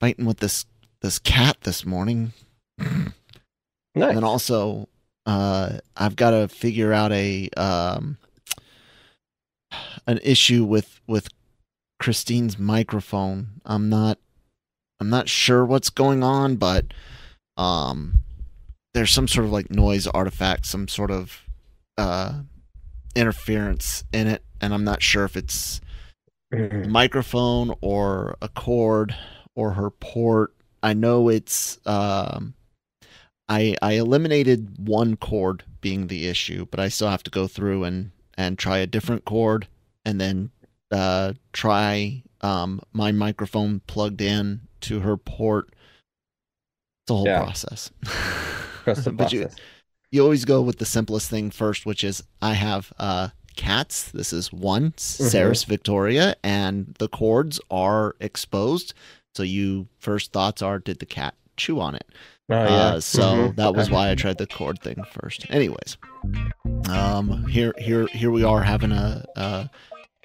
fighting with this this cat this morning. Nice. And then also, uh, I've got to figure out a um, an issue with with Christine's microphone. I'm not I'm not sure what's going on, but um, there's some sort of like noise artifact, some sort of uh, interference in it, and I'm not sure if it's microphone or a cord or her port. I know it's um I I eliminated one cord being the issue, but I still have to go through and and try a different cord and then uh try um my microphone plugged in to her port. It's a whole Yeah. process. Trust But you- process. you always go with the simplest thing first, which is I have uh, cats. This is one, Ceres Victoria, and the cords are exposed. So you first thoughts are, did the cat chew on it? Oh, yeah. Uh, so Mhm. that was why I tried the cord thing first. Anyways, um, here, here, here we are having a. a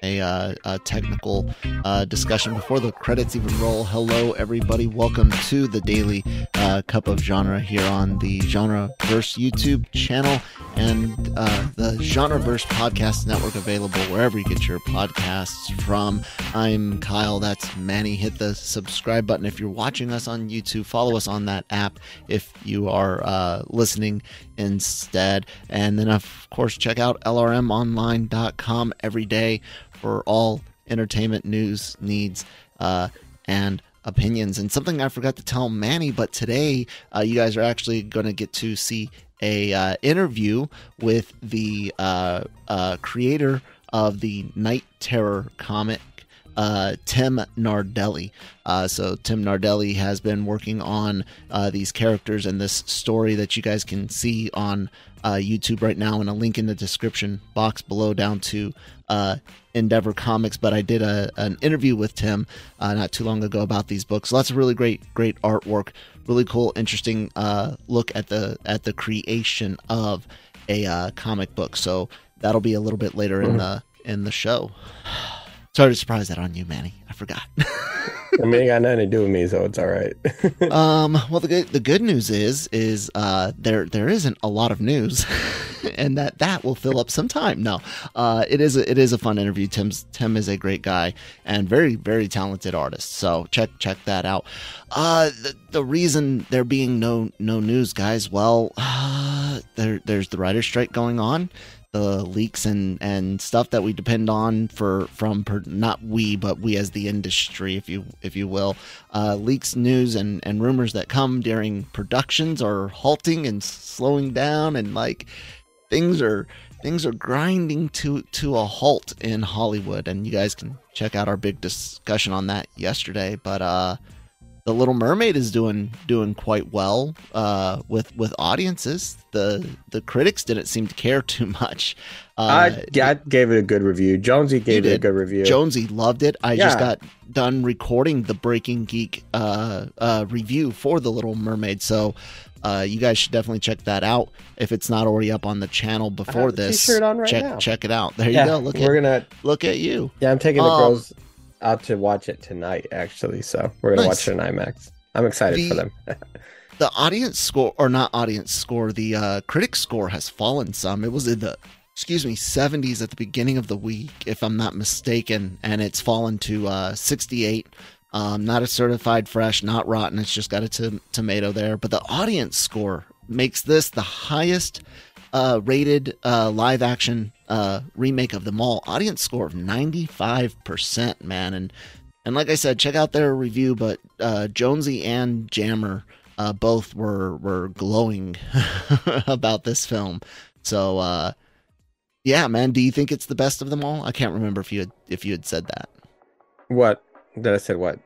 a, uh, a technical uh, discussion before the credits even roll. Hello, everybody. Welcome to the daily uh, cup of genre here on the Genreverse YouTube channel and uh, the Genreverse podcast network available wherever you get your podcasts from. I'm Kyle. That's Manny. Hit the subscribe button if you're watching us on YouTube. Follow us on that app if you are uh, listening instead. And then, of course, check out lrmonline.com every day for all entertainment news, needs, uh, and opinions. And something I forgot to tell Manny, but today uh, you guys are actually going to get to see a uh, interview with the uh, uh, creator of the Night Terror comic. Uh, Tim Nardelli. Uh, so Tim Nardelli has been working on uh, these characters and this story that you guys can see on uh, YouTube right now, and a link in the description box below down to uh, Endeavor Comics. But I did a, an interview with Tim uh, not too long ago about these books. Lots of really great, great artwork. Really cool, interesting uh, look at the at the creation of a uh, comic book. So that'll be a little bit later in the in the show. Sorry to surprise that on you, Manny. I forgot. I mean, it got nothing to do with me, so it's all right. um, well, the good the good news is is uh, there there isn't a lot of news, and that that will fill up some time. No, uh, it is a, it is a fun interview. Tim's Tim is a great guy and very very talented artist. So check check that out. Uh, the, the reason there being no no news, guys. Well, uh, there there's the writer's strike going on the leaks and and stuff that we depend on for from per, not we but we as the industry if you if you will. Uh, leaks news and and rumors that come during productions are halting and slowing down and like things are things are grinding to to a halt in Hollywood. And you guys can check out our big discussion on that yesterday. But uh the Little Mermaid is doing doing quite well uh, with with audiences. The the critics didn't seem to care too much. Uh, I, I gave it a good review. Jonesy gave it a good review. Jonesy loved it. I just got done recording the Breaking Geek uh, uh, review for the Little Mermaid, so uh, you guys should definitely check that out if it's not already up on the channel before have this. on right check now. check it out. There yeah, you go. Look we're at gonna. look at you. Yeah, I'm taking the Um, girls out to watch it tonight. Actually, so we're gonna Nice. watch it in IMAX. I'm excited for them. the audience score or not audience score the uh critic score has fallen some it was in the excuse me 70s at the beginning of the week if i'm not mistaken and it's fallen to uh 68 um not a certified fresh not rotten it's just got a tomato there but the audience score makes this the highest uh rated uh live action uh remake of them all audience score of 95% man and and like I said, check out their review. But uh, Jonesy and Jammer uh, both were were glowing about this film. So uh, yeah, man. Do you think it's the best of them all? I can't remember if you had if you had said that. What? Did I said what?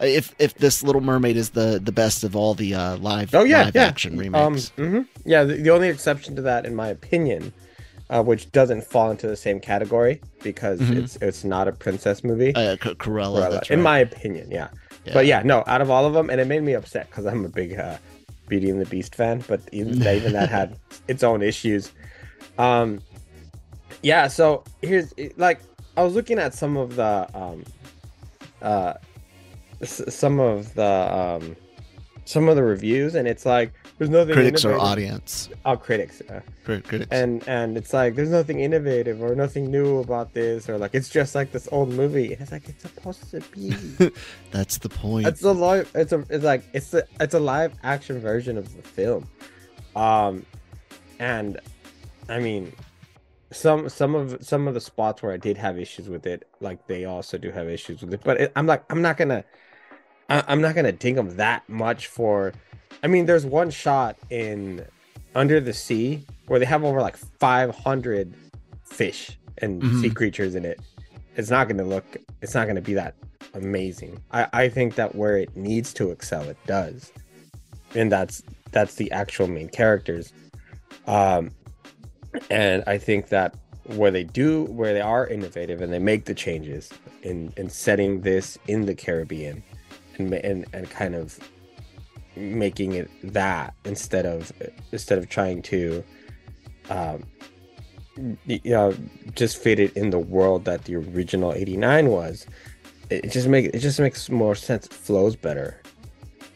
Uh, If if this Little Mermaid is the the best of all the uh, live Oh yeah, live yeah. action Um, remakes. mhm. Yeah, the, the only exception to that, in my opinion, uh, which doesn't fall into the same category because Mhm. it's it's not a princess movie. uh, C- Cruella, Cruella, in right. my opinion, yeah. But yeah, no, out of all of them, and it made me upset because I'm a big uh, Beauty and the Beast fan, but even, even that had its own issues. Um, yeah, so here's like I was looking at some of the um, uh, some of the um, some of the reviews, and it's like there's nothing. Critics or audience? Oh, critics. Uh, critics. And and it's like there's nothing innovative or nothing new about this, or like it's just like this old movie. And it's like it's supposed to be. That's the point. It's a live. It's a. It's like it's a. It's a live action version of the film. Um, and I mean, some some of some of the spots where I did have issues with it, like they also do have issues with it. But it, I'm like, I'm not gonna I, am not gonna ding them that much for. I mean, there's one shot in Under the Sea where they have over like 500 fish and mm-hmm. sea creatures in it. It's not gonna look. It's not gonna be that amazing. I I think that where it needs to excel, it does, and that's that's the actual main characters. Um, and I think that where they do where they are innovative and they make the changes in in setting this in the Caribbean and and, and kind of making it that instead of instead of trying to um you know just fit it in the world that the original 89 was it just make it just makes more sense. It flows better.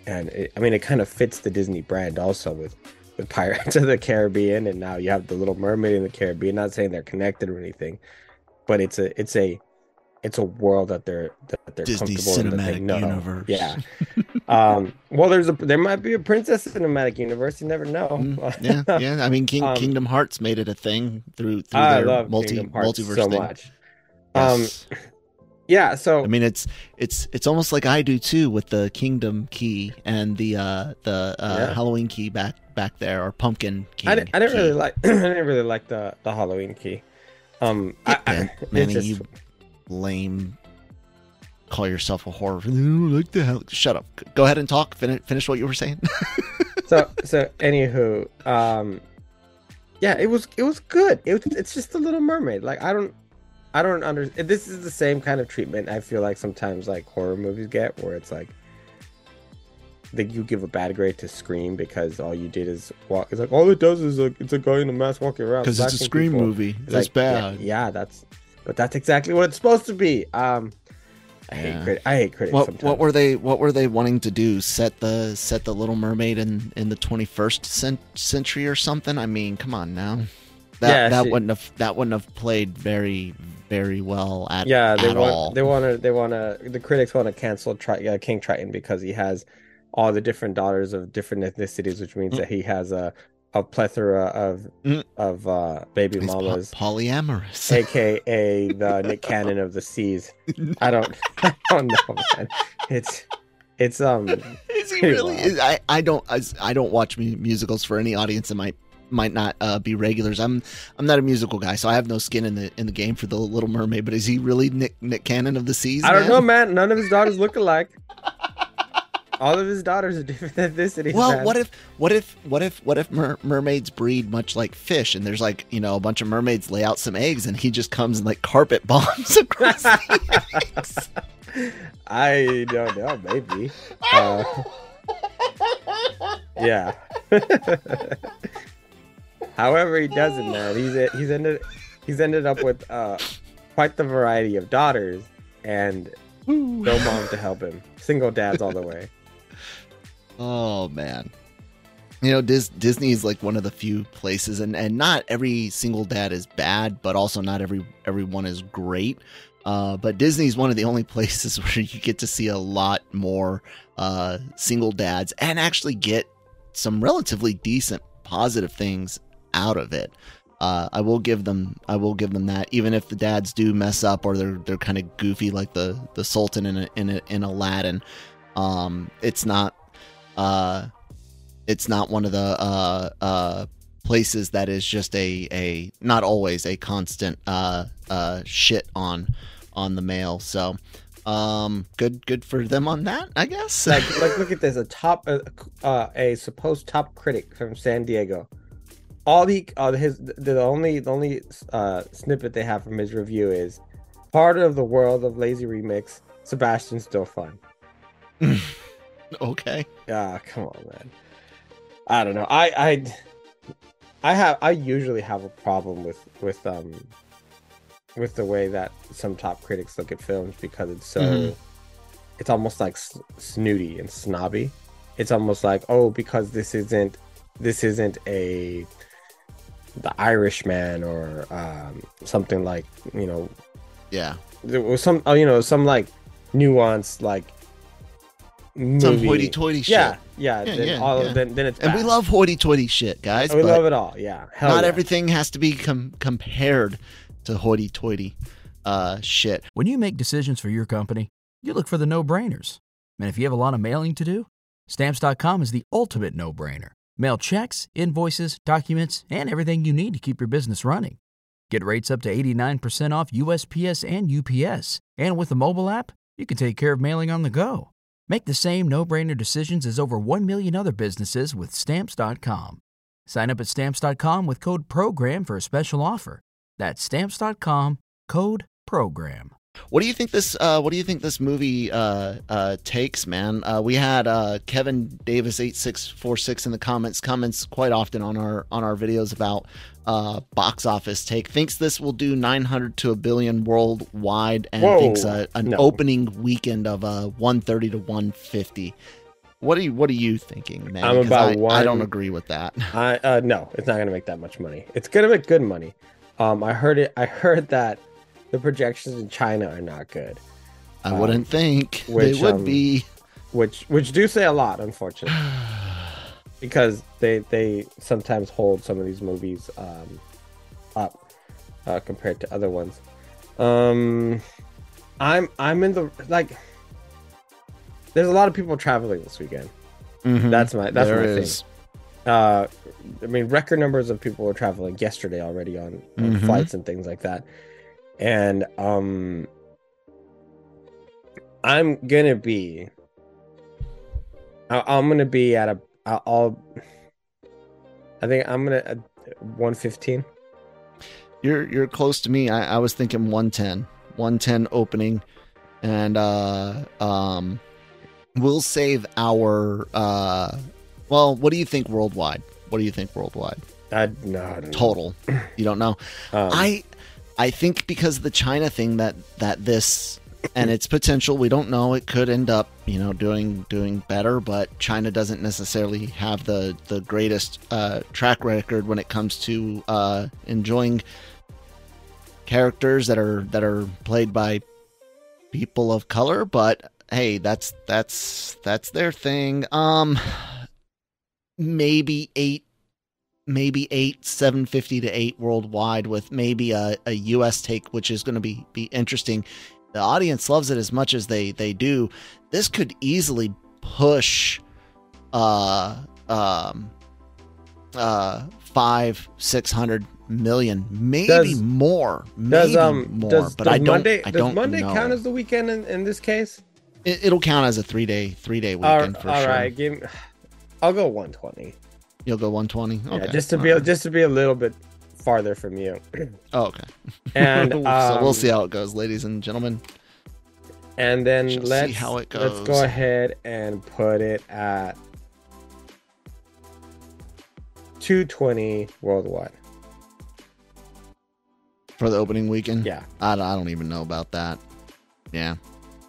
And it, i mean it kind of fits the disney brand also with with pirates of the caribbean and now you have the little mermaid in the caribbean. Not saying they're connected or anything but it's a it's a it's a world that they're that they're Disney comfortable cinematic in. Universe. Yeah. um, well, there's a there might be a princess cinematic universe. You never know. Mm, yeah, yeah. I mean, King, um, Kingdom Hearts made it a thing through through I their love multi multiverse so thing. much. Yes. Um, yeah. So I mean, it's it's it's almost like I do too with the Kingdom key and the uh the uh, yeah. Halloween key back back there or pumpkin key. I, didn't, I didn't really like I didn't really like the the Halloween key. Um, I, I, Manny, just, you lame call yourself a horror like the hell shut up go ahead and talk finish, finish what you were saying so so anywho um yeah it was it was good it it's just a little mermaid like i don't i don't understand this is the same kind of treatment i feel like sometimes like horror movies get where it's like that you give a bad grade to Scream because all you did is walk. It's like all it does is a, it's a guy in a mask walking around. Because it's a Scream people. movie. It's that's like, bad. Yeah, yeah, that's but that's exactly what it's supposed to be. Um, I hate yeah. crit- I hate critics. What, sometimes. what were they? What were they wanting to do? Set the set the Little Mermaid in in the 21st cent- century or something? I mean, come on now. That yeah, that she, wouldn't have that wouldn't have played very very well at yeah they at want all. they want to they want to the critics want to cancel Tri- uh, King Triton because he has all the different daughters of different ethnicities, which means mm. that he has a a plethora of mm. of uh, baby He's mamas, po- polyamorous, aka the Nick Cannon of the seas. I don't, I don't know, man. It's it's um. Is he really? Is, I I don't I, I don't watch musicals for any audience that might might not uh, be regulars. I'm I'm not a musical guy, so I have no skin in the in the game for the Little Mermaid. But is he really Nick Nick Cannon of the seas? I don't know, man. None of his daughters look alike. all of his daughters are different ethnicities. Well, man. what if, what if, what if, what if mer- mermaids breed much like fish, and there's like you know a bunch of mermaids lay out some eggs, and he just comes and like carpet bombs across the eggs. I don't know, maybe. Uh, yeah. However, he doesn't, man. He's he's ended he's ended up with uh, quite the variety of daughters, and no mom to help him. Single dads all the way. Oh man. You know, Dis- Disney is like one of the few places, and, and not every single dad is bad, but also not every everyone is great. Uh, but Disney is one of the only places where you get to see a lot more uh, single dads and actually get some relatively decent positive things out of it. Uh, I will give them I will give them that even if the dads do mess up or they're they're kind of goofy like the the Sultan in a, in a, in Aladdin. Um, it's not uh, it's not one of the uh, uh, places that is just a a not always a constant uh, uh, shit on on the male. So um, good good for them on that, I guess. like like look at this, a top uh, uh, a supposed top critic from San Diego. All the uh, his the only the only uh, snippet they have from his review is part of the world of lazy remix. Sebastian's still fun. Okay. Yeah, come on, man. I don't know. I I I have I usually have a problem with with um with the way that some top critics look at films because it's so mm-hmm. it's almost like snooty and snobby. It's almost like oh because this isn't this isn't a the Irishman or um, something like you know Yeah. there was some oh, you know some like nuanced like movie. Some hoity-toity shit. Yeah, yeah. Yeah, then yeah, all yeah. then, then it's And we love hoity-toity shit, guys. we love it all. Yeah, Hell not yeah. everything has to be com- compared to hoity-toity uh, shit. When you make decisions for your company, you look for the no brainers. And if you have a lot of mailing to do, stamps.com is the ultimate no brainer. Mail checks, invoices, documents, and everything you need to keep your business running. Get rates up to 89% off USPS and UPS. And with the mobile app, you can take care of mailing on the go. Make the same no brainer decisions as over 1 million other businesses with stamps.com. Sign up at stamps.com with code PROGRAM for a special offer. That's stamps.com code PROGRAM. What do you think this? Uh, what do you think this movie uh, uh, takes, man? Uh, we had uh, Kevin Davis eight six four six in the comments. Comments quite often on our on our videos about uh, box office take. Thinks this will do nine hundred to a billion worldwide, and Whoa, thinks uh, an no. opening weekend of uh, one thirty to one fifty. What are you What are you thinking, man? I'm about I, I don't agree with that. I uh no, it's not gonna make that much money. It's gonna make good money. Um, I heard it. I heard that the projections in China are not good, I Um, wouldn't think which, they would um, be. which which do say a lot, unfortunately, because they they sometimes hold some of these movies um up uh, compared to other ones. Um, I'm I'm in the like. There's a lot of people traveling this weekend. Mhm. That's my that's There my thing. uh i mean record numbers of people were traveling yesterday already on, on Mhm. flights and things like that and um i'm gonna be I, i'm gonna be at a i'll i think i'm gonna uh, 115 You're you're close to me. I, I was thinking 110, 110 opening, and uh, um, we'll save our. Uh, well, what do you think worldwide? What do you think worldwide i no I don't know. total? You don't know. Um, I I think because the China thing that that this and its potential, we don't know. It could end up, you know, doing doing better, but China doesn't necessarily have the the greatest uh, track record when it comes to uh, enjoying characters that are that are played by people of color. But hey, that's that's that's their thing. Um, maybe eight maybe eight, seven fifty to eight worldwide, with maybe a, a US take, which is going to be be interesting. The audience loves it as much as they they do. This could easily push, uh, um, uh, five, six hundred million, maybe Does- more, maybe does um more. does, but does I don't. monday I does don't monday know. count as the weekend in, in this case It, it'll count as a three day three day all, weekend for all sure. right give me, i'll go 120 You'll go one twenty. Okay. yeah just to be right. just to be a little bit farther from you Oh, okay. and so um, we'll see how it goes, ladies and gentlemen. and then Shall let's how it let's go ahead and put it at 220 worldwide for the opening weekend. yeah I, I don't even know about that. Yeah.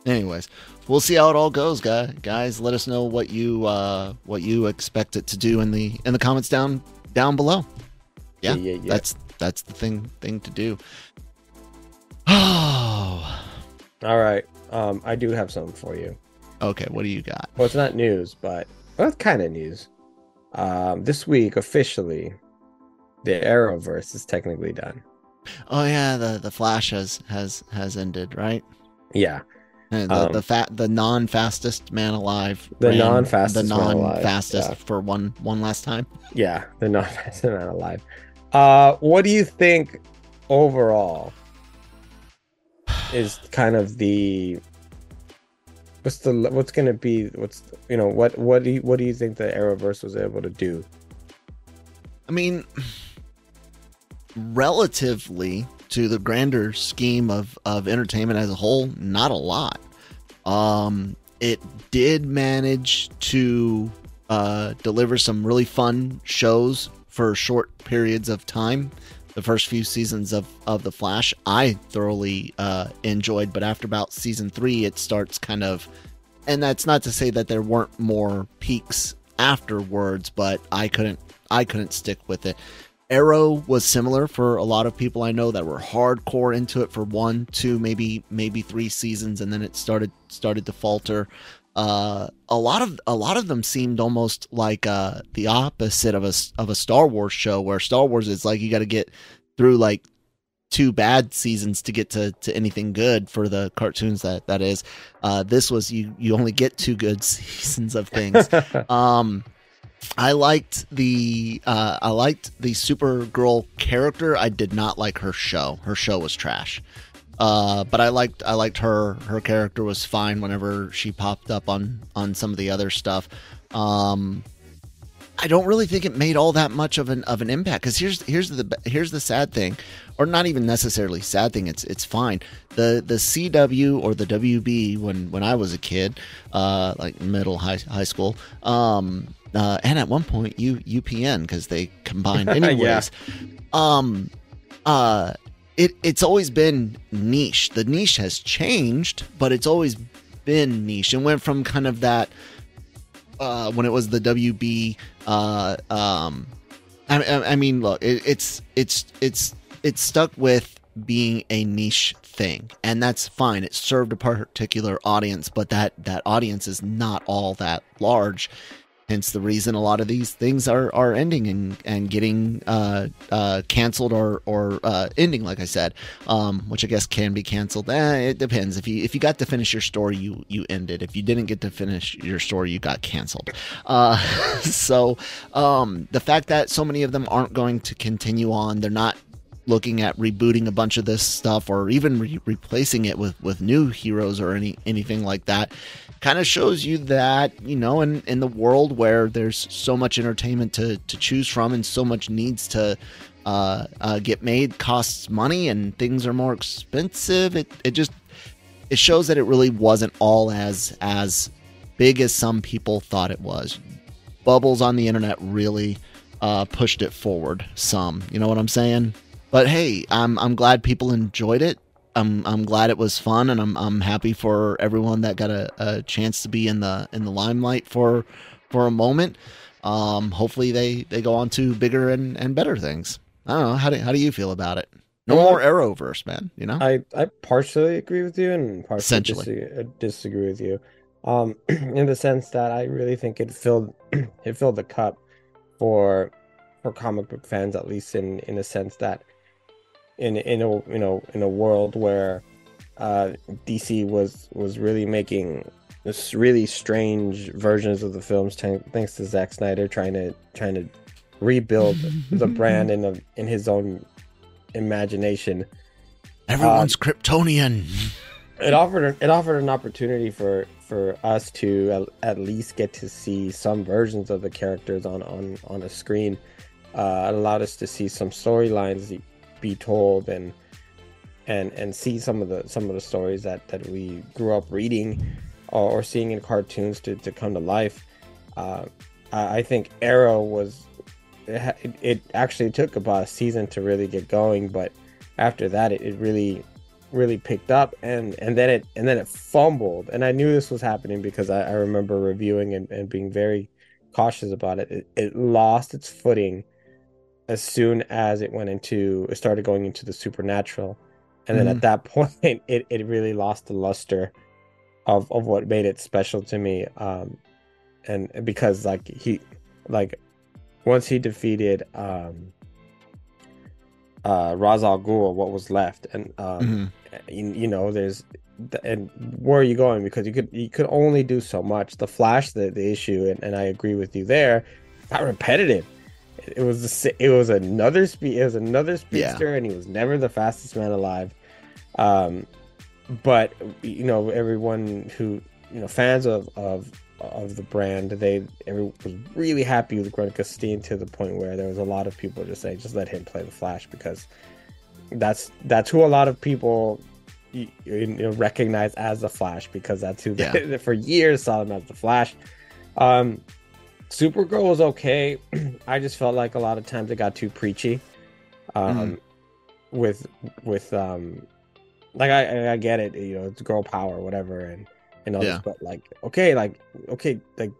Anyways, we'll see how it all goes, guys. Guys, let us know what you uh what you expect it to do in the in the comments down down below. Yeah, yeah yeah that's that's the thing thing to do. Oh, all right um i do have something for you okay. What do you got? well it's not news but well it's kind of news um this week officially the arrowverse is technically done Oh yeah, the the Flash has has has ended, right? yeah the Um, the fat the non fastest man alive. The non-fastest the non-fastest yeah. for one one last time. yeah the non-fastest man alive uh what do you think overall is kind of the what's the what's gonna be what's you know what what do you what do you think the arrowverse was able to do I mean, relatively to the grander scheme of, of entertainment as a whole, not a lot. Um, it did manage to uh, deliver some really fun shows for short periods of time. The first few seasons of, of The Flash, I thoroughly uh, enjoyed, but after about season three, it starts kind of and that's not to say that there weren't more peaks afterwards, but I couldn't I couldn't stick with it. Arrow was similar for a lot of people I know that were hardcore into it for one, two, maybe maybe three seasons, and then it started started to falter. Uh, a lot of a lot of them seemed almost like uh, the opposite of a of a Star Wars show, where Star Wars is like you got to get through like two bad seasons to get to, to anything good for the cartoons that that is. Uh, this was you you only get two good seasons of things. um, I liked the uh, I liked the Supergirl character. I did not like her show. Her show was trash. Uh, but I liked I liked her. Her character was fine whenever she popped up on on some of the other stuff. Um, I don't really think it made all that much of an of an impact because here's here's the here's the sad thing, or not even necessarily sad thing. It's it's fine. The the CW or the WB when when I was a kid, uh, like middle high high school, um, uh, and at one point U UPN because they combined anyways. yeah. Um, uh, it it's always been niche. The niche has changed, but it's always been niche and went from kind of that uh, when it was the WB. Uh, um, I, I, mean, look, it, it's it's it's it's stuck with being a niche thing, and that's fine. It served a particular audience, but that that audience is not all that large, hence the reason a lot of these things are are ending and and getting uh, uh, canceled or or uh, ending like i said um, which i guess can be canceled. Eh, it depends. If you if you got to finish your story you you ended. If you didn't get to finish your story you got canceled. Uh, so um, the fact that so many of them aren't going to continue on they're not looking at rebooting a bunch of this stuff or even re- replacing it with with new heroes or any anything like that kind of shows you that you know in in the world where there's so much entertainment to to choose from and so much needs to uh, uh, get made costs money and things are more expensive it it just it shows that it really wasn't all as as big as some people thought it was. Bubbles on the internet really uh, pushed it forward some you know what i'm saying? But hey i'm i'm glad people enjoyed it I'm I'm glad it was fun, and I'm I'm happy for everyone that got a, a chance to be in the in the limelight for for a moment. Um, hopefully they they go on to bigger and, and better things. I don't know how do how do you feel about it? No more Arrowverse, man. You know, I I partially agree with you and partially disagree, uh, disagree with you. Um, in the sense that I really think it filled it filled the cup for for comic book fans, at least in in a sense that in in a you know in a world where uh, DC was was really making this really strange versions of the films t- thanks to Zack Snyder trying to trying to rebuild the brand in a, in his own imagination. Everyone's uh, Kryptonian. It offered it offered an opportunity for for us to at, at least get to see some versions of the characters on on on a screen. Uh, it allowed us to see some storylines be told and and and see some of the some of the stories that that we grew up reading or, or seeing in cartoons to, to come to life uh, I, I, think arrow was it, it, actually took about a season to really get going but after that it, it really really picked up and and then it and then it fumbled and i knew this was happening because i, I remember reviewing and, and being very cautious about it. it it lost its footing as soon as it went into it started going into the supernatural. And then mm-hmm. at that point it, it really lost the luster of, of what made it special to me. Um and because like he like once he defeated um uh Ra's al Ghul what was left and um mm-hmm. you, you know there's and where are you going? Because you could you could only do so much. The flash the, the issue and, and i agree with you there got repetitive it was a, it was another speed it was another speedster yeah. and he was never the fastest man alive um but you know everyone who you know fans of of of the brand they every, was really happy with Grant Gustin to the point where there was a lot of people just saying just let him play the Flash because that's that's who a lot of people you, you know, recognize as the Flash because that's who yeah. they, for years saw him as the Flash. Um, Supergirl was okay. I just felt like a lot of times it got too preachy. Um, mm. with with um, like I I get it, you know, it's girl power, whatever, and and all Yeah. this, but like, okay, like, okay, like,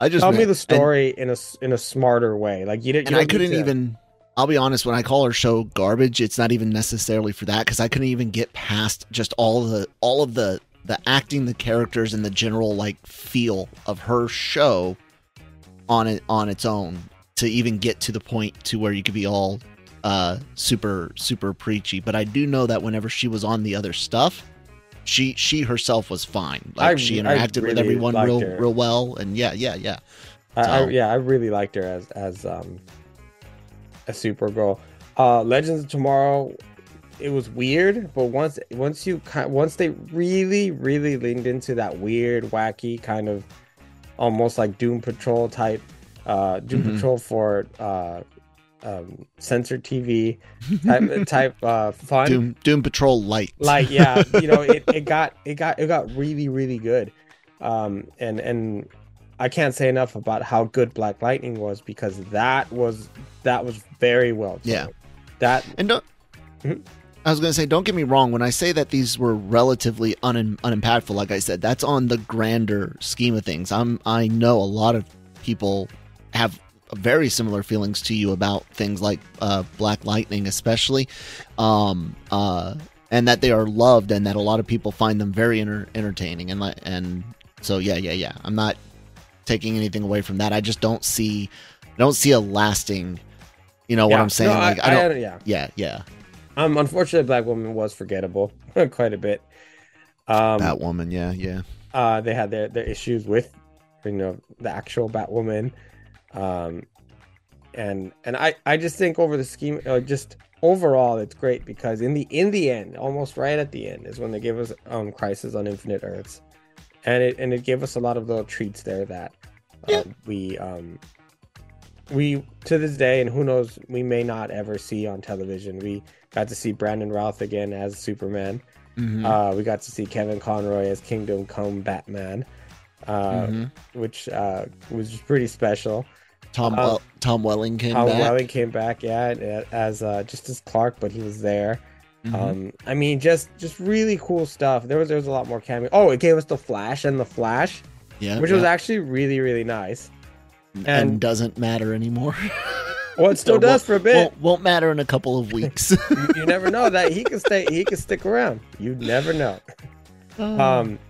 I just tell me meant- the and- story in a in a smarter way. Like you didn't. and you I couldn't to- even. I'll be honest. When I call her show garbage, it's not even necessarily for that because I couldn't even get past just all the all of the the acting, the characters, and the general like feel of her show on it on its own to even get to the point to where you could be all uh super super preachy. But I do know that whenever she was on the other stuff. She she herself was fine. Like I- she interacted with everyone real her. real well, and yeah yeah yeah. I, I, yeah, I really liked her as as um a Supergirl. Uh Legends of Tomorrow, it was weird, but once once you kind once they really really leaned into that weird, wacky kind of almost like Doom Patrol type, uh Doom Mhm. Patrol for uh um censored TV type type uh fun. Doom Doom Patrol light. like yeah you know it, it got it got it got really really good um and and i can't say enough about how good black lightning was because that was that was very well told. Yeah. that And don't. Mhm. I was going to say, don't get me wrong. When I say that these were relatively un, unimpactful, like I said, that's on the grander scheme of things. I'm. I know a lot of people have very similar feelings to you about things like uh, Black Lightning, especially, um, uh, and that they are loved, and that a lot of people find them very enter- entertaining, and and so yeah, yeah, yeah. I'm not taking anything away from that. I just don't see, I don't see a lasting. You know what I'm saying? No, like I, don't. yeah yeah, yeah. Um unfortunately Batwoman was forgettable quite a bit um Batwoman, yeah, yeah. uh they had their their issues with you know the actual batwoman um and and i i just think over the scheme uh, just overall it's great because in the in the end almost right at the end is when they give us um crisis on infinite earths and it and it gave us a lot of little treats there that uh, Yeah. we um we to this day and who knows we may not ever see on television we got to see brandon routh again as superman Mhm, uh, we got to see Kevin Conroy as Kingdom Come Batman, uh, mhm. which uh, was pretty special. Tom uh, well, Tom Welling came Tom back. Welling came back, yeah, as uh, just as Clark, but he was there. Mhm. Um, I mean, just just really cool stuff. There was there was a lot more cameo. Oh, it gave us the Flash and the Flash, yeah, which yeah. was actually really really nice. And, and- doesn't matter anymore. Well, it still does for a bit. Won't, won't matter in a couple of weeks. you, you never know that he can stay. He can stick around. You never know. um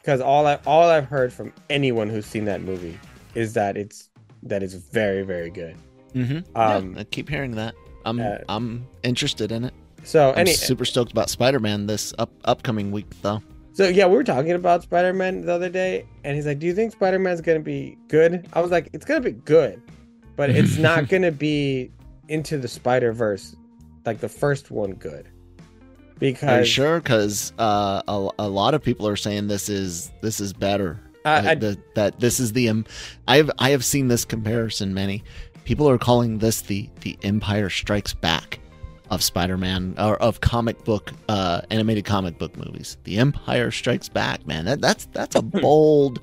because all i all i've heard from anyone who's seen that movie is that it's that it's very very good Mm-hmm. um I keep hearing that. I'm uh, I'm interested in it. so I'm any super stoked about Spider-Man this up upcoming week though. So yeah we were talking about spider-man the other day and he's like do you think spider-man's gonna be good i was like it's gonna be good but it's not gonna be into the spider-verse like the first one good Are you because sure? Because uh, a, a lot of people are saying this is this is better. I, I, the- that this is the um, I have I have seen this comparison. Many people are calling this the the Empire Strikes Back of Spider-Man or of comic book uh, animated comic book movies. The Empire Strikes Back, man. That, that's that's a bold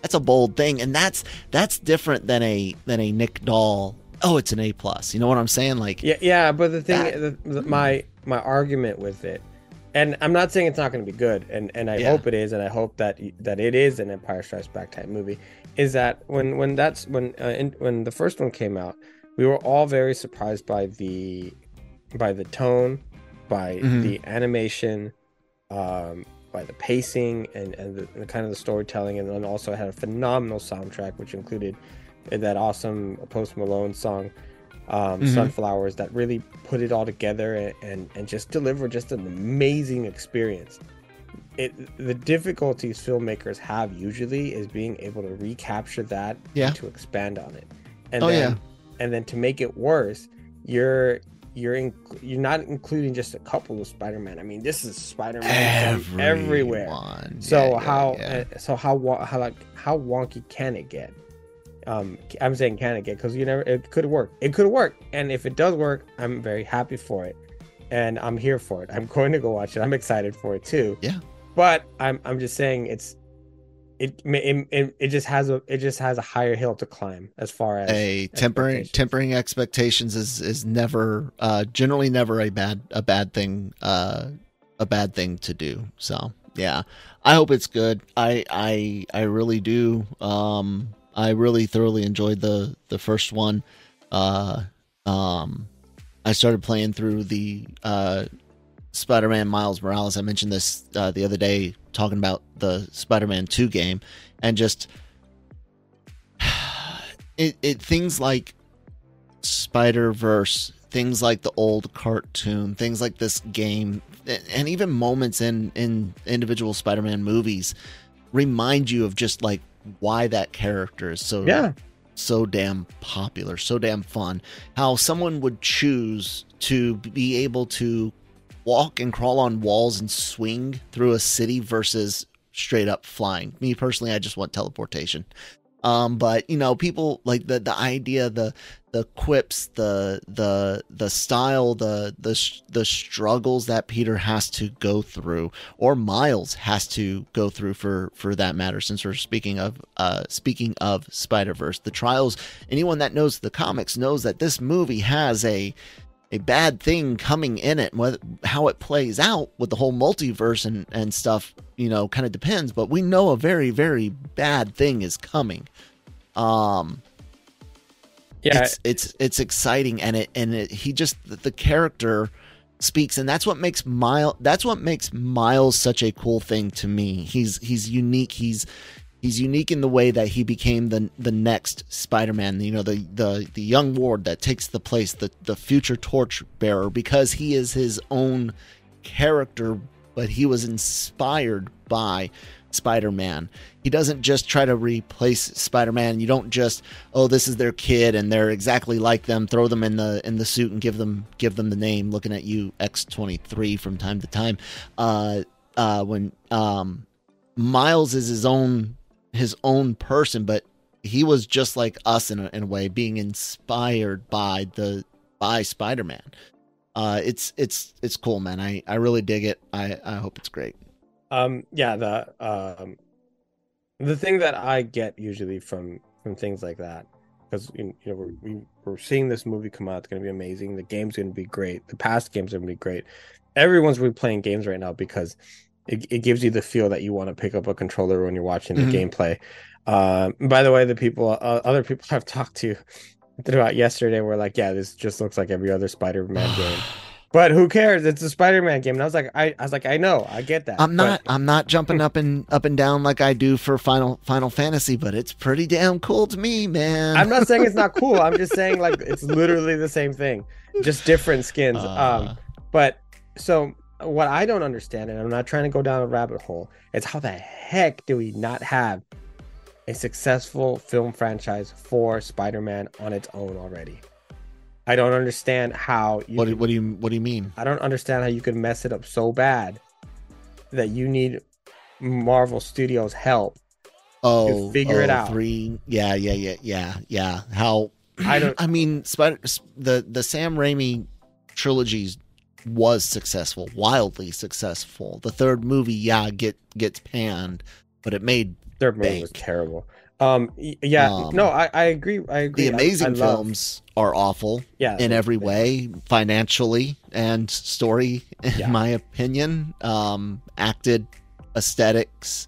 that's a bold thing, and that's that's different than a than a Nick Dahl. Oh, it's an A plus. You know what I'm saying? Like Yeah, yeah, but the thing, That- the, the, my my argument with it, and I'm not saying it's not going to be good, and and I Yeah. hope it is, and I hope that that it is an Empire Strikes Back type movie. Is that when when that's when uh, in, when the first one came out, we were all very surprised by the by the tone, by Mhm. the animation, um, by the pacing, and and the, the kind of the storytelling, and then also had a phenomenal soundtrack, which included that awesome Post Malone song um, Mhm. sunflowers that really put it all together and, and and just deliver just an amazing experience it the difficulties filmmakers have usually is being able to recapture that Yeah. to expand on it and Oh, then yeah. and then to make it worse you're you're in, you're not including just a couple of spider-man i mean this is spider-man everywhere so Yeah, yeah, how yeah. uh, so how how like how wonky can it get? Um, I'm saying can it get because you never it could work. It could work, and if it does work, I'm very happy for it, and I'm here for it. I'm going to go watch it. I'm excited for it too. Yeah. But I'm I'm just saying it's it it, it, it just has a it just has a higher hill to climb as far as a tempering expectations. tempering expectations is is never uh generally never a bad a bad thing uh a bad thing to do so yeah. I hope it's good. I I I really do. Um, I really thoroughly enjoyed the the first one. Uh, um, I started playing through the uh, Spider-Man Miles Morales. I mentioned this uh, the other day, talking about the Spider-Man Two game, and just it, it things like Spider Verse, things like the old cartoon, things like this game, and even moments in in individual Spider-Man movies remind you of just like why that character is so Yeah. so damn popular, so damn fun. How someone would choose to be able to walk and crawl on walls and swing through a city versus straight up flying. Me personally, I just want teleportation. Um, but you know, people like the the idea, the the quips, the the the style, the the the struggles that Peter has to go through, or Miles has to go through for for that matter. Since we're speaking of uh speaking of Spider Verse, the trials. Anyone that knows the comics knows that this movie has a a bad thing coming in it. What how it plays out with the whole multiverse and and stuff, you know, kind of depends. But we know a very very bad thing is coming. Um, Yeah. it's it's it's exciting and it and it, he just the character speaks and that's what makes Miles that's what makes Miles such a cool thing to me. He's he's unique. He's he's unique in the way that he became the the next Spider-Man, you know, the the the young ward that takes the place, the the future torch bearer because he is his own character but he was inspired by Spider-Man. He doesn't just try to replace Spider-Man. You don't just oh this is their kid and they're exactly like them, throw them in the in the suit and give them give them the name looking at you X23 from time to time. Uh uh when um Miles is his own his own person, but he was just like us in a, in a way, being inspired by the by Spider Man. Uh, it's it's it's cool, man. I I really dig it. I I hope it's great. Um, yeah, the um, the thing that I get usually from from things like that, because you know we're we, we're seeing this movie come out. It's gonna be amazing. The game's gonna be great. The past games are gonna be great. Everyone's replaying games right now because it, it gives you the feel that you want to pick up a controller when you're watching the Mhm. gameplay. Um, by the way, the people, uh, other people I've talked to throughout yesterday were like, "Yeah, this just looks like every other Spider-Man game." But who cares? It's a Spider-Man game. And I was like, I, I was like, I know, I get that. I'm not but- I'm not jumping up and up and down like I do for Final Final Fantasy, but it's pretty damn cool to me, man. I'm not saying it's not cool. I'm just saying like it's literally the same thing, just different skins. Uh, um, but so what I don't understand, and I'm not trying to go down a rabbit hole, is how the heck do we not have a successful film franchise for Spider-Man on its own already? I don't understand how you. what do, what do you what do you mean? I don't understand how you could mess it up so bad that you need Marvel Studios' help. Oh, figure it oh, out. Three, yeah, yeah, yeah, yeah, yeah. How I don't- I mean, Spider the the Sam Raimi trilogies was successful, wildly successful. The third movie, yeah, get gets panned, but it made Third movie was terrible. Um, yeah, Um, no, I, I agree. I agree. the amazing I love- films are awful yeah, in every way, financially and story, in Yeah. my opinion. Um, acted, aesthetics.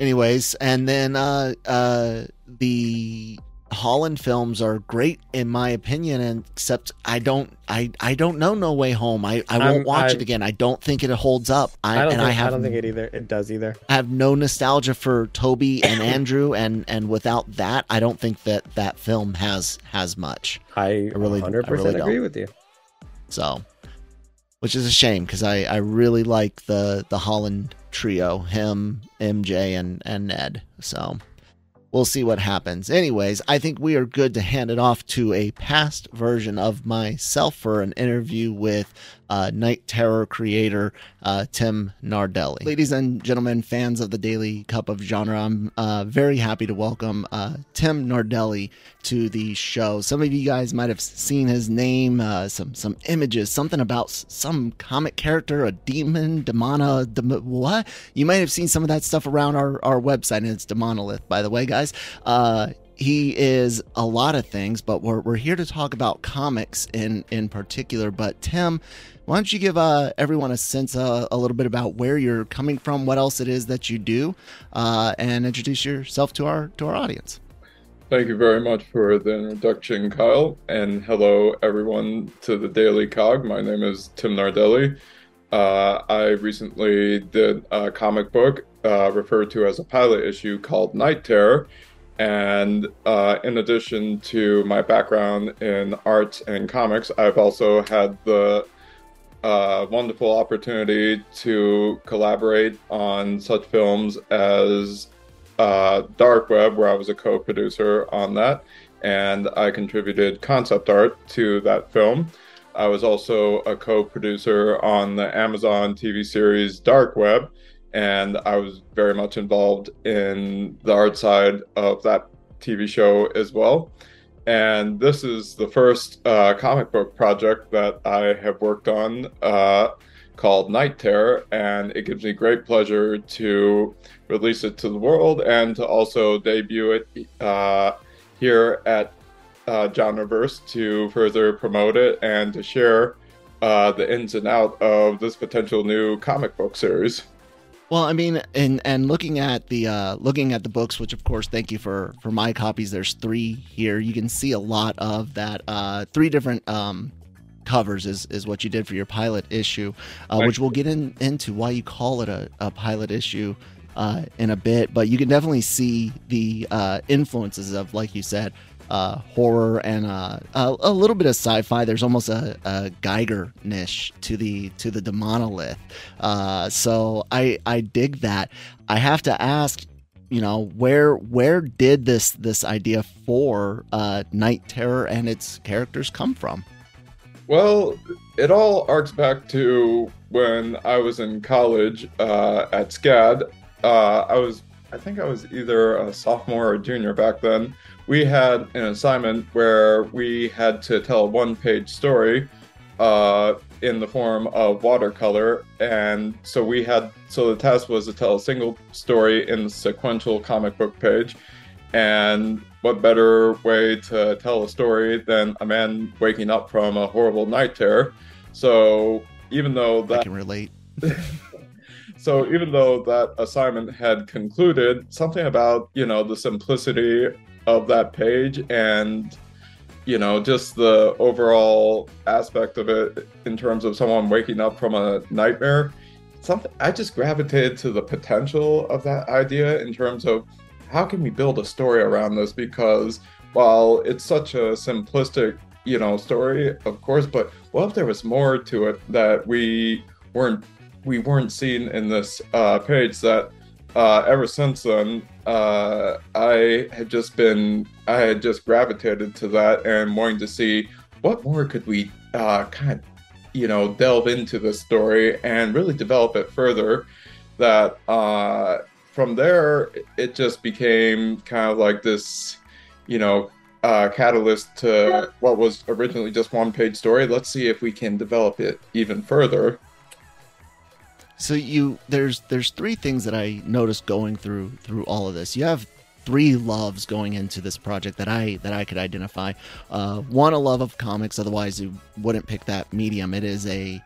Anyways, and then uh, uh, the Holland films are great in my opinion, and except I don't, I, I don't know No Way Home. I, I won't I'm- watch I- it again. I don't think it holds up. I, I don't and think, I I, don't think it either. It does either. I have no nostalgia for Tobey and Andrew, and and without that, I don't think that that film has has much. I, really- 100% really agree don't. with you. So, which is a shame because I I really like the the Holland trio, him, MJ, and and Ned. So. We'll see what happens. Anyways, I think we are good to hand it off to a past version of myself for an interview with uh, Night Terror creator uh, Tim Nardelli. Ladies and gentlemen, fans of the Daily Cup of Genre, I'm uh, very happy to welcome uh, Tim Nardelli to the show. Some of you guys might have seen his name, uh, some some images, something about some comic character, a demon, demona, dem- what? You might have seen some of that stuff around our, our website, and it's Demonolith, by the way, guys. He is a lot of things, but we're, we're here to talk about comics in in particular. But Tim, why don't you give uh, everyone a sense uh, a little bit about where you're coming from, what else it is that you do, uh, and introduce yourself to our to our audience. Thank you very much for the introduction, Kyle, and hello everyone to the Daily Cog. My name is Tim Nardelli. Uh, I recently did a comic book uh, referred to as a pilot issue called Night Terror. And uh, in addition to my background in arts and comics, I've also had the uh, wonderful opportunity to collaborate on such films as uh, Dark Web, where I was a co producer on that, and I contributed concept art to that film. I was also a co producer on the Amazon TV series Dark Web, and I was very much involved in the art side of that TV show as well. And this is the first uh, comic book project that I have worked on uh, called Night Terror, and it gives me great pleasure to release it to the world and to also debut it uh, here at uh, Genreverse to further promote it and to share uh, the ins and out of this potential new comic book series. Well, I mean, and and looking at the uh, looking at the books, which of course, thank you for for my copies. There's three here. You can see a lot of that. Uh, three different um, covers is, is what you did for your pilot issue, uh, which we'll get in, into why you call it a, a pilot issue uh, in a bit. But you can definitely see the uh, influences of, like you said, uh, horror and uh, a, a, little bit of sci-fi. There's almost a, a Giger niche to the to the demonolith. Uh, so I I dig that. I have to ask, you know, where where did this this idea for uh, Night Terror and its characters come from? Well, it all arcs back to when I was in college uh, at SCAD. Uh, I was I think I was either a sophomore or junior back then we had an assignment where we had to tell a one page story uh, in the form of watercolor. And so we had, so the task was to tell a single story in the sequential comic book page. And what better way to tell a story than a man waking up from a horrible night terror? So even though that. I can relate. so even though that assignment had concluded, something about, you know, the simplicity of that page and you know just the overall aspect of it in terms of someone waking up from a nightmare. Something i just gravitated to the potential of that idea in terms of how can we build a story around this? Because while it's such a simplistic you know story of course but what if there was more to it that we weren't we weren't seeing in this uh, page that uh, ever since then, uh, I had just been, I had just gravitated to that and wanting to see what more could we uh, kind of, you know, delve into the story and really develop it further. That uh, from there, it just became kind of like this, you know, uh, catalyst to what was originally just one page story. Let's see if we can develop it even further. So you there's there's three things that I noticed going through through all of this. You have three loves going into this project that I that I could identify. Uh, one, a love of comics. Otherwise, you wouldn't pick that medium. It is a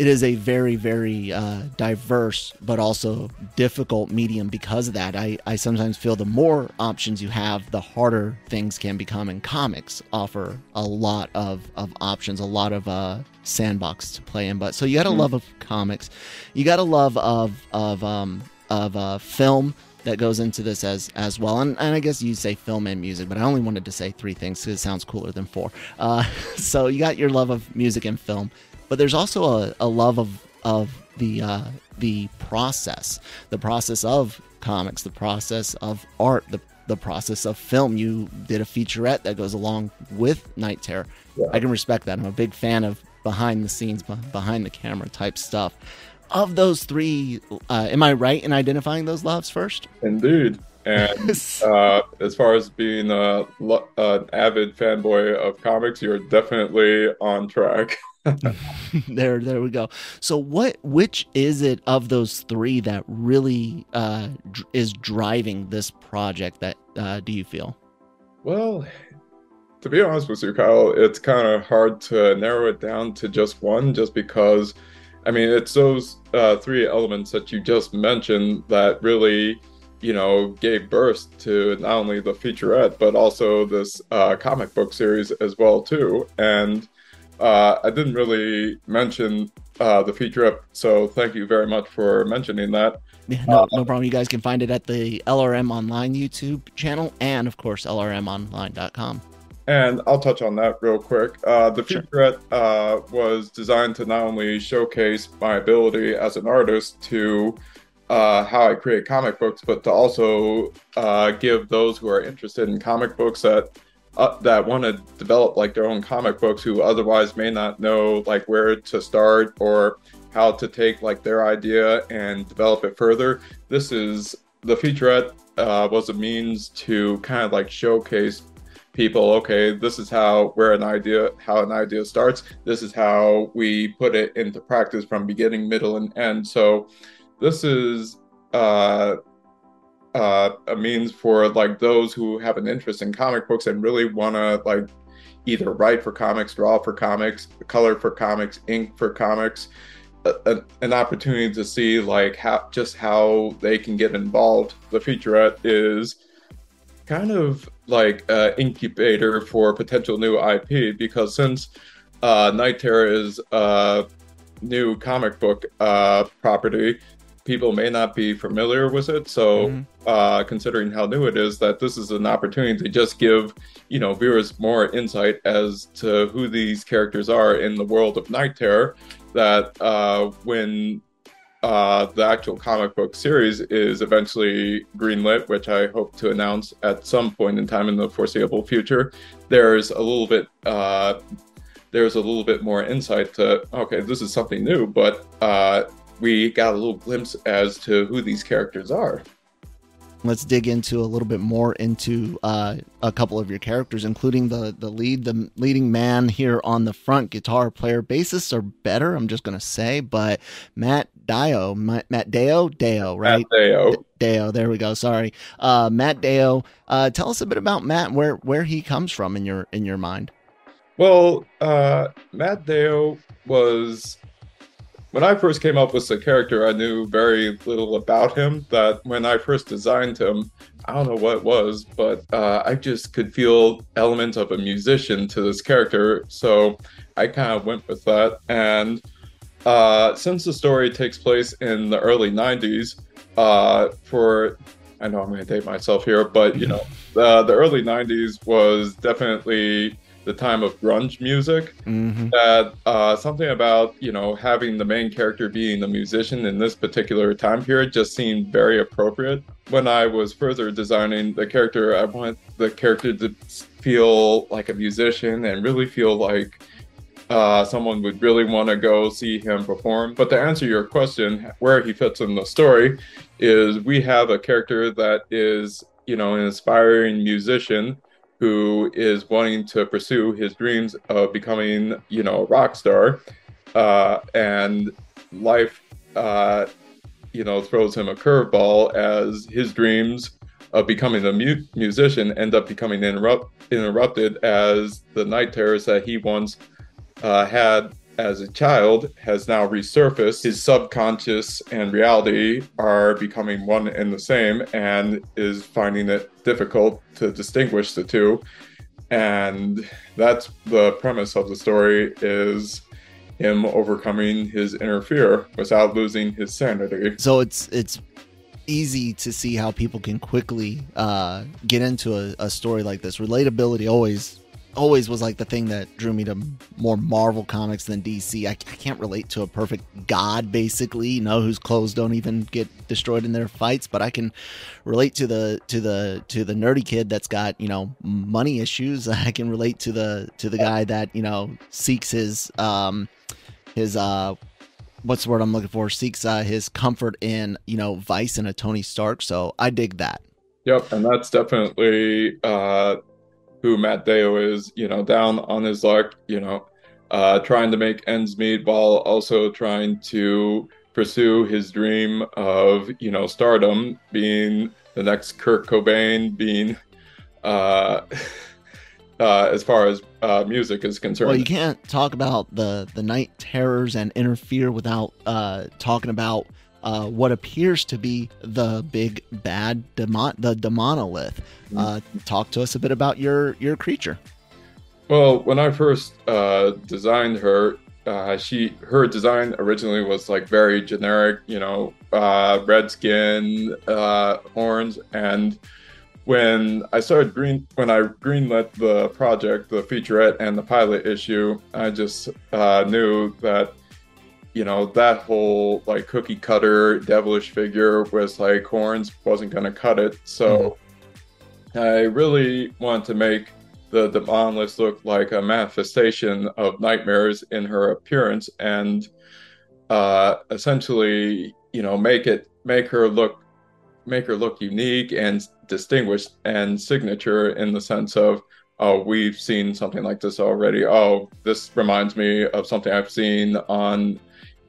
it is a very very uh, diverse but also difficult medium because of that. I, I sometimes feel the more options you have the harder things can become and comics offer a lot of, of options a lot of uh, sandbox to play in. But so you got a mm-hmm. love of comics. You got a love of of um, of uh, film that goes into this as as well. And, and i guess you say film and music but i only wanted to say three things because it sounds cooler than four. Uh, so you got your love of music and film but there's also a, a love of of the uh, the process, the process of comics, the process of art, the the process of film. You did a featurette that goes along with Night Terror. Yeah. I can respect that. I'm a big fan of behind the scenes, behind the camera type stuff. Of those three, uh, am I right in identifying those loves first? Indeed. And uh, as far as being a, an avid fanboy of comics, you're definitely on track. there, there we go. So, what, which is it of those three that really uh, dr- is driving this project? That uh, do you feel? Well, to be honest with you, Kyle, it's kind of hard to narrow it down to just one, just because, I mean, it's those uh, three elements that you just mentioned that really, you know, gave birth to not only the featurette but also this uh, comic book series as well too. And uh, I didn't really mention uh, the featurette, so thank you very much for mentioning that. Yeah, no, no problem. You guys can find it at the LRM Online YouTube channel and, of course, LRMOnline.com. And I'll touch on that real quick. Uh, the featurette uh, was designed to not only showcase my ability as an artist to uh, how I create comic books, but to also uh, give those who are interested in comic books that uh, that want to develop like their own comic books who otherwise may not know like where to start or how to take like their idea and develop it further. This is the featurette uh, was a means to kind of like showcase people okay this is how where an idea how an idea starts this is how we put it into practice from beginning middle and end so this is uh, uh, a means for like those who have an interest in comic books and really want to like either write for comics draw for comics color for comics ink for comics a, an opportunity to see like how just how they can get involved. The featurette is kind of like an incubator for potential new ip because since uh, night terror is a new comic book uh, property people may not be familiar with it. So, mm-hmm. uh, considering how new it is, that this is an opportunity to just give you know viewers more insight as to who these characters are in the world of Night Terror. That uh, when uh, the actual comic book series is eventually greenlit, which I hope to announce at some point in time in the foreseeable future. There's a little bit. Uh, there's a little bit more insight to okay, this is something new, but uh, we got a little glimpse as to who these characters are. Let's dig into a little bit more into uh, a couple of your characters, including the the lead, the leading man here on the front, guitar player. Bassists are better, I'm just gonna say, but Matt Dio, Matt, Matt Deo, Deo, right? Matt Deo. Deo, there we go. Sorry, uh, Matt Deo. Uh, tell us a bit about Matt, where where he comes from in your in your mind. Well, uh, Matt Deo was when I first came up with the character, I knew very little about him. That when I first designed him, I don't know what it was, but uh, I just could feel elements of a musician to this character. So I kind of went with that. And uh, since the story takes place in the early 90s, uh, for I know I'm going to date myself here, but you know, the, the early 90s was definitely the time of grunge music mm-hmm. that uh, something about you know having the main character being a musician in this particular time period just seemed very appropriate when i was further designing the character i want the character to feel like a musician and really feel like uh, someone would really want to go see him perform. But to answer your question, where he fits in the story is we have a character that is, you know, an aspiring musician who is wanting to pursue his dreams of becoming, you know, a rock star, uh, and life, uh, you know, throws him a curveball as his dreams of becoming a mu- musician end up becoming interrupt- interrupted as the night terrors that he once uh, had as a child has now resurfaced. His subconscious and reality are becoming one and the same, and is finding it difficult to distinguish the two. And that's the premise of the story is him overcoming his inner fear without losing his sanity. So it's it's easy to see how people can quickly uh, get into a, a story like this. Relatability always always was like the thing that drew me to more Marvel comics than DC. I, I, can't relate to a perfect god, basically, you know, whose clothes don't even get destroyed in their fights, but I can relate to the to the to the nerdy kid that's got you know money issues. I can relate to the to the guy that you know seeks his um his uh what's the word I'm looking for seeks uh, his comfort in you know Vice and a Tony Stark. So I dig that. Yep, and that's definitely uh, who Matt Deo is, you know, down on his luck, you know, uh, trying to make ends meet while also trying to pursue his dream of, you know, stardom, being the next Kurt Cobain, being uh, uh, as far as uh, music is concerned. Well, you can't talk about the the night terrors and interfere without uh, talking about uh, what appears to be the big bad demon the demonolith. Uh, talk to us a bit about your your creature. Well, when I first uh, designed her, uh, she her design originally was like very generic, you know, uh, red skin, uh, horns, and when I started green when I greenlit the project, the featurette and the pilot issue, I just uh, knew that you know that whole like cookie cutter devilish figure was like horns wasn't going to cut it. So I really want to make the Demonless look like a manifestation of nightmares in her appearance and uh, essentially, you know, make it make her look make her look unique and distinguished and signature in the sense of oh we've seen something like this already oh this reminds me of something i've seen on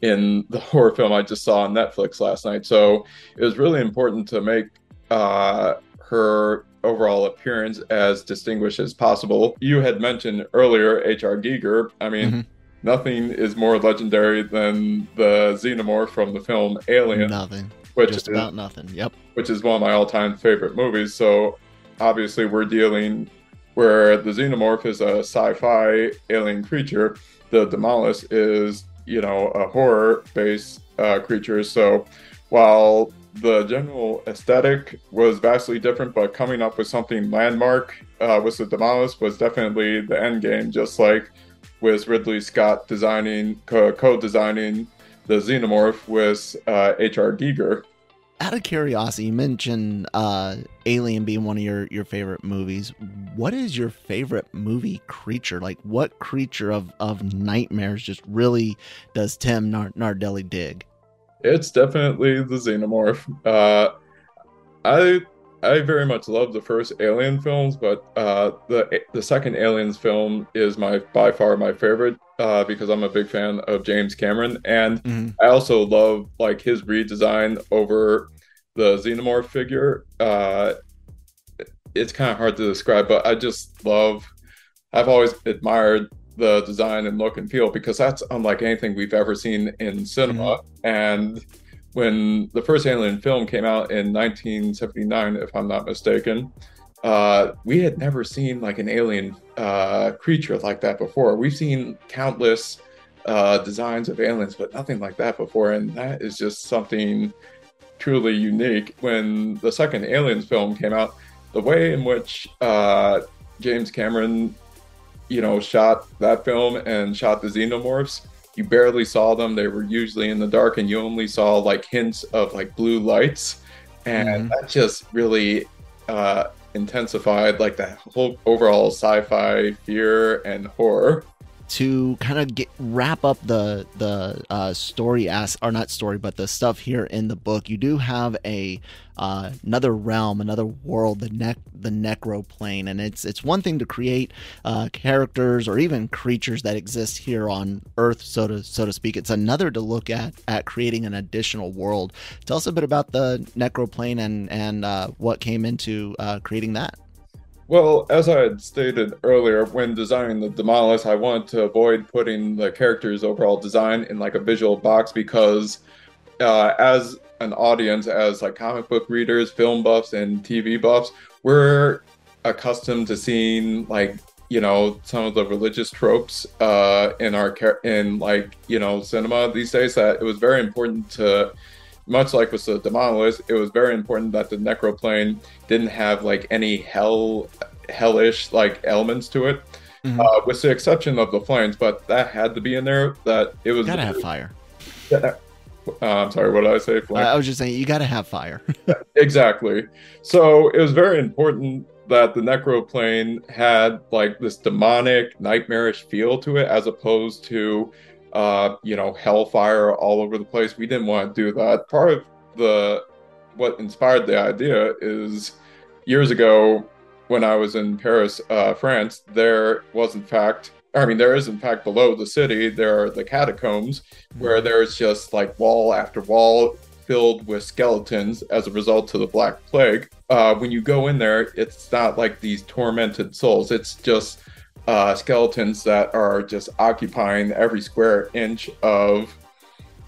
in the horror film i just saw on netflix last night so it was really important to make uh, her overall appearance as distinguished as possible you had mentioned earlier hr giger i mean Mhm. nothing is more legendary than the xenomorph from the film alien Nothing, which just is about nothing. Yep. which is one of my all-time favorite movies. So obviously we're dealing where the xenomorph is a sci-fi alien creature, the Demolus is you know a horror-based uh, creature. So while the general aesthetic was vastly different, but coming up with something landmark uh, with the Demolus was definitely the end game. Just like with Ridley Scott designing co- co-designing the xenomorph with uh, H.R. Giger. Out of curiosity, you mentioned uh, Alien being one of your, your favorite movies. What is your favorite movie creature? Like, what creature of, of nightmares just really does Tim Nar- Nardelli dig? It's definitely the xenomorph. Uh, I I very much love the first Alien films, but uh, the the second Aliens film is my by far my favorite uh, because I'm a big fan of James Cameron, and Mhm. I also love like his redesign over the xenomorph figure. Uh, it's kind of hard to describe, but I just love. I've always admired the design and look and feel because that's unlike anything we've ever seen in cinema. And when the first Alien film came out in 1979, if I'm not mistaken, uh, we had never seen like an alien uh, creature like that before. We've seen countless uh, designs of aliens, but nothing like that before, and that is just something truly unique. When the second Aliens film came out, the way in which uh, James Cameron, you know, shot that film and shot the xenomorphs, you barely saw them. They were usually in the dark, and you only saw like hints of like blue lights, and Mhm. that just really uh, intensified like that whole overall sci-fi fear and horror. To kind of get wrap up the the uh, story as or not story but the stuff here in the book. You do have a uh, another realm another world the neck the necro plane and it's it's one thing to create uh, characters or even creatures that exist here on earth so to so to speak. It's another to look at at creating an additional world. Tell us a bit about the necro plane and and uh, what came into uh, creating that Well, as I had stated earlier, when designing the Demolus, I wanted to avoid putting the character's overall design in like a visual box because, uh, as an audience, as like comic book readers, film buffs, and TV buffs, we're accustomed to seeing like you know some of the religious tropes uh, in our in like you know cinema these days. That it was very important to much like with the Demolus, it was very important that the Necroplane didn't have like any hell hellish like elements to it, Mhm. uh, with the exception of the flames. But that had to be in there. That it was. gotta have fire Uh, I'm sorry, what did I say? Flames? I was just saying you gotta have fire Exactly. So it was very important that the necroplane had like this demonic, nightmarish feel to it, as opposed to, uh, you know, hellfire all over the place. We didn't want to do that. Part of the what inspired the idea is years ago when I was in Paris, uh, France. There was in fact. I mean, there is in fact below the city. There are the catacombs, where there's just like wall after wall filled with skeletons as a result to the Black Plague. uh, when you go in there, it's not like these tormented souls. It's just uh, skeletons that are just occupying every square inch of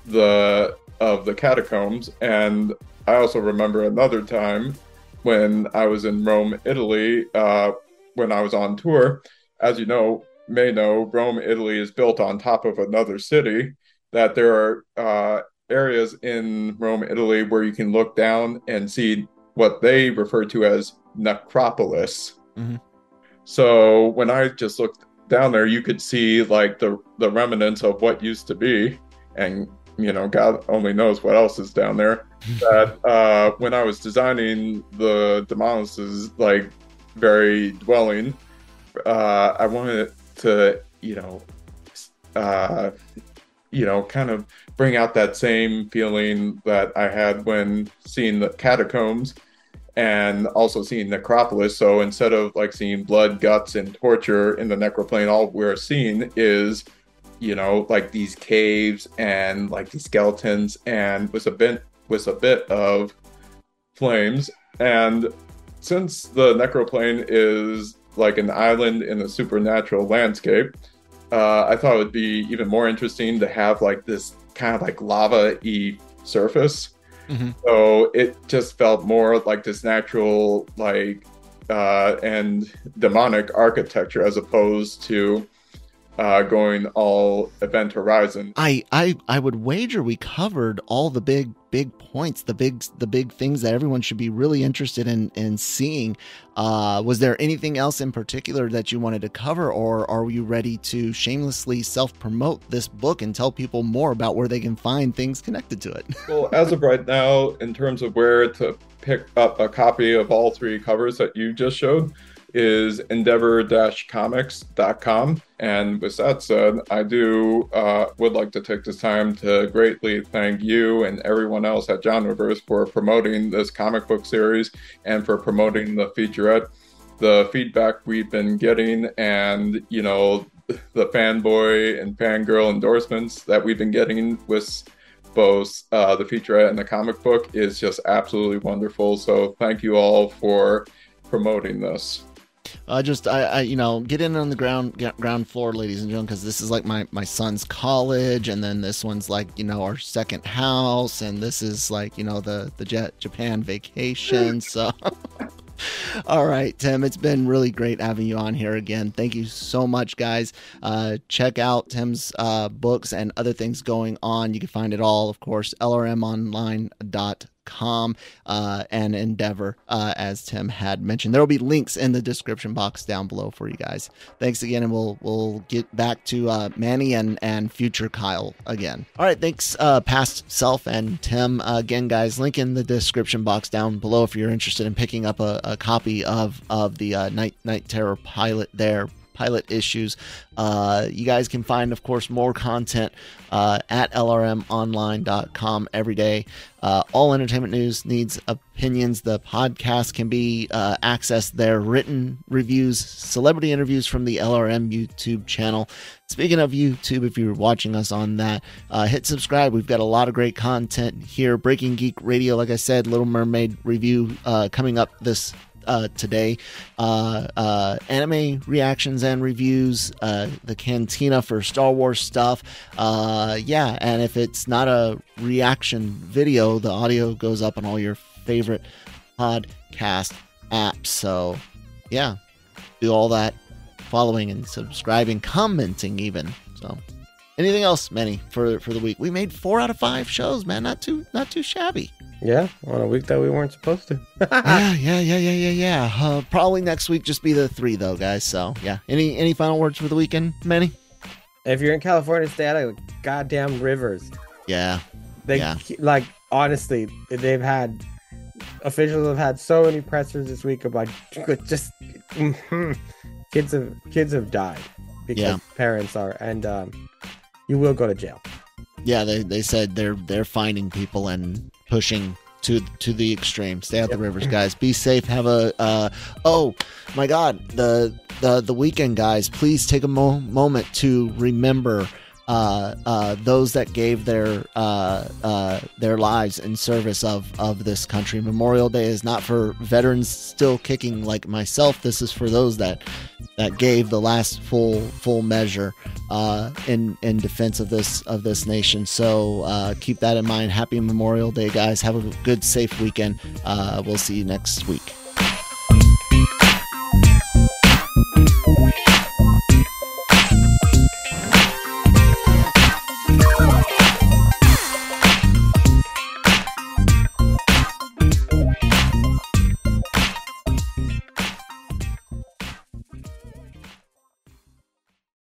the of the catacombs. And I also remember another time when I was in Rome, Italy, uh, when I was on tour. As you know, may know, Rome, Italy is built on top of another city. That there are uh, areas in Rome, Italy, where you can look down and see what they refer to as necropolis. Mhm. So when I just looked down there, you could see like the the remnants of what used to be, and you know, God only knows what else is down there. that uh, when I was designing the Demolis's like very dwelling, uh, I wanted to, you know, uh, you know, kind of bring out that same feeling that I had when seeing the catacombs and also seeing necropolis. So instead of like seeing blood, guts, and torture in the necroplane, all we're seeing is, you know, like these caves and like these skeletons and with a bit with a bit of flames. And since the necroplane is like an island in a supernatural landscape, uh, I thought it would be even more interesting to have like this kind of like lava y surface. Mhm. So it just felt more like this natural, like, uh, and demonic architecture as opposed to uh, going all Event Horizon. I, I I would wager we covered all the big big points, the big the big things that everyone should be really interested in in seeing. Uh, was there anything else in particular that you wanted to cover, or are you ready to shamelessly self promote this book and tell people more about where they can find things connected to it? Well, as of right now, in terms of where to pick up a copy of all three covers that you just showed, is endeavor-comics.com. And with that said, I do uh, would like to take this time to greatly thank you and everyone else at Genreverse for promoting this comic book series and for promoting the featurette. The feedback we've been getting and, you know, the fanboy and fangirl endorsements that we've been getting with both uh, the featurette and the comic book is just absolutely wonderful. So thank you all for promoting this. I just I, I you know get in on the ground ground floor, ladies and gentlemen, because this is like my my son's college, and then this one's like you know our second house, and this is like you know the the jet Japan vacation. So. All right, Tim, it's been really great having you on here again. Thank you so much, guys. Uh, check out Tim's uh, books and other things going on. You can find it all, of course, lrmonline.com uh, and Endeavor, uh, as Tim had mentioned. There will be links in the description box down below for you guys. Thanks again, and we'll we'll get back to uh, Manny and and future Kyle again. All right, thanks, uh, past self and Tim again, guys. Link in the description box down below if you're interested in picking up a, a copy of of the uh, Night Night Terror pilot there pilot issues. Uh, you guys can find, of course, more content uh, at lrmonline.com every day. Uh, all entertainment news needs opinions. The podcast can be uh, accessed there. Written reviews, celebrity interviews from the LRM YouTube channel. Speaking of YouTube, if you're watching us on that, uh, hit subscribe. We've got a lot of great content here. Breaking Geek Radio, like I said, Little Mermaid review uh, coming up this uh, today. Uh, uh, anime reactions and reviews, uh, the cantina for Star Wars stuff. Uh, yeah, and if it's not a reaction video, the audio goes up on all your favorite podcast apps. So, yeah, do all that following and subscribing, commenting even. So, anything else, Manny, for for the week? We made four out of five shows, man. Not too not too shabby. Yeah, on a week that we weren't supposed to. yeah, yeah, yeah, yeah, yeah, yeah. Uh, probably next week just be the three though, guys. So yeah. Any any final words for the weekend, Manny? if you're in California, stay out of goddamn rivers. Yeah, They Yeah. like honestly, they've had officials have had so many pressers this week about just mhm. kids have kids have died because Yeah. parents are, and um, you will go to jail. yeah. They they said they're they're finding people and pushing to to the extreme. Stay out the rivers, guys. Be safe. Have a uh oh my God the the the weekend, guys. Please take a mo- moment to remember uh, uh, those that gave their uh, uh, their lives in service of of this country. Memorial Day is not for veterans still kicking like myself. This is for those that that gave the last full full measure uh, in in defense of this of this nation. So keep that in mind. Happy Memorial Day, guys. Have a good, safe weekend. We'll see you next week.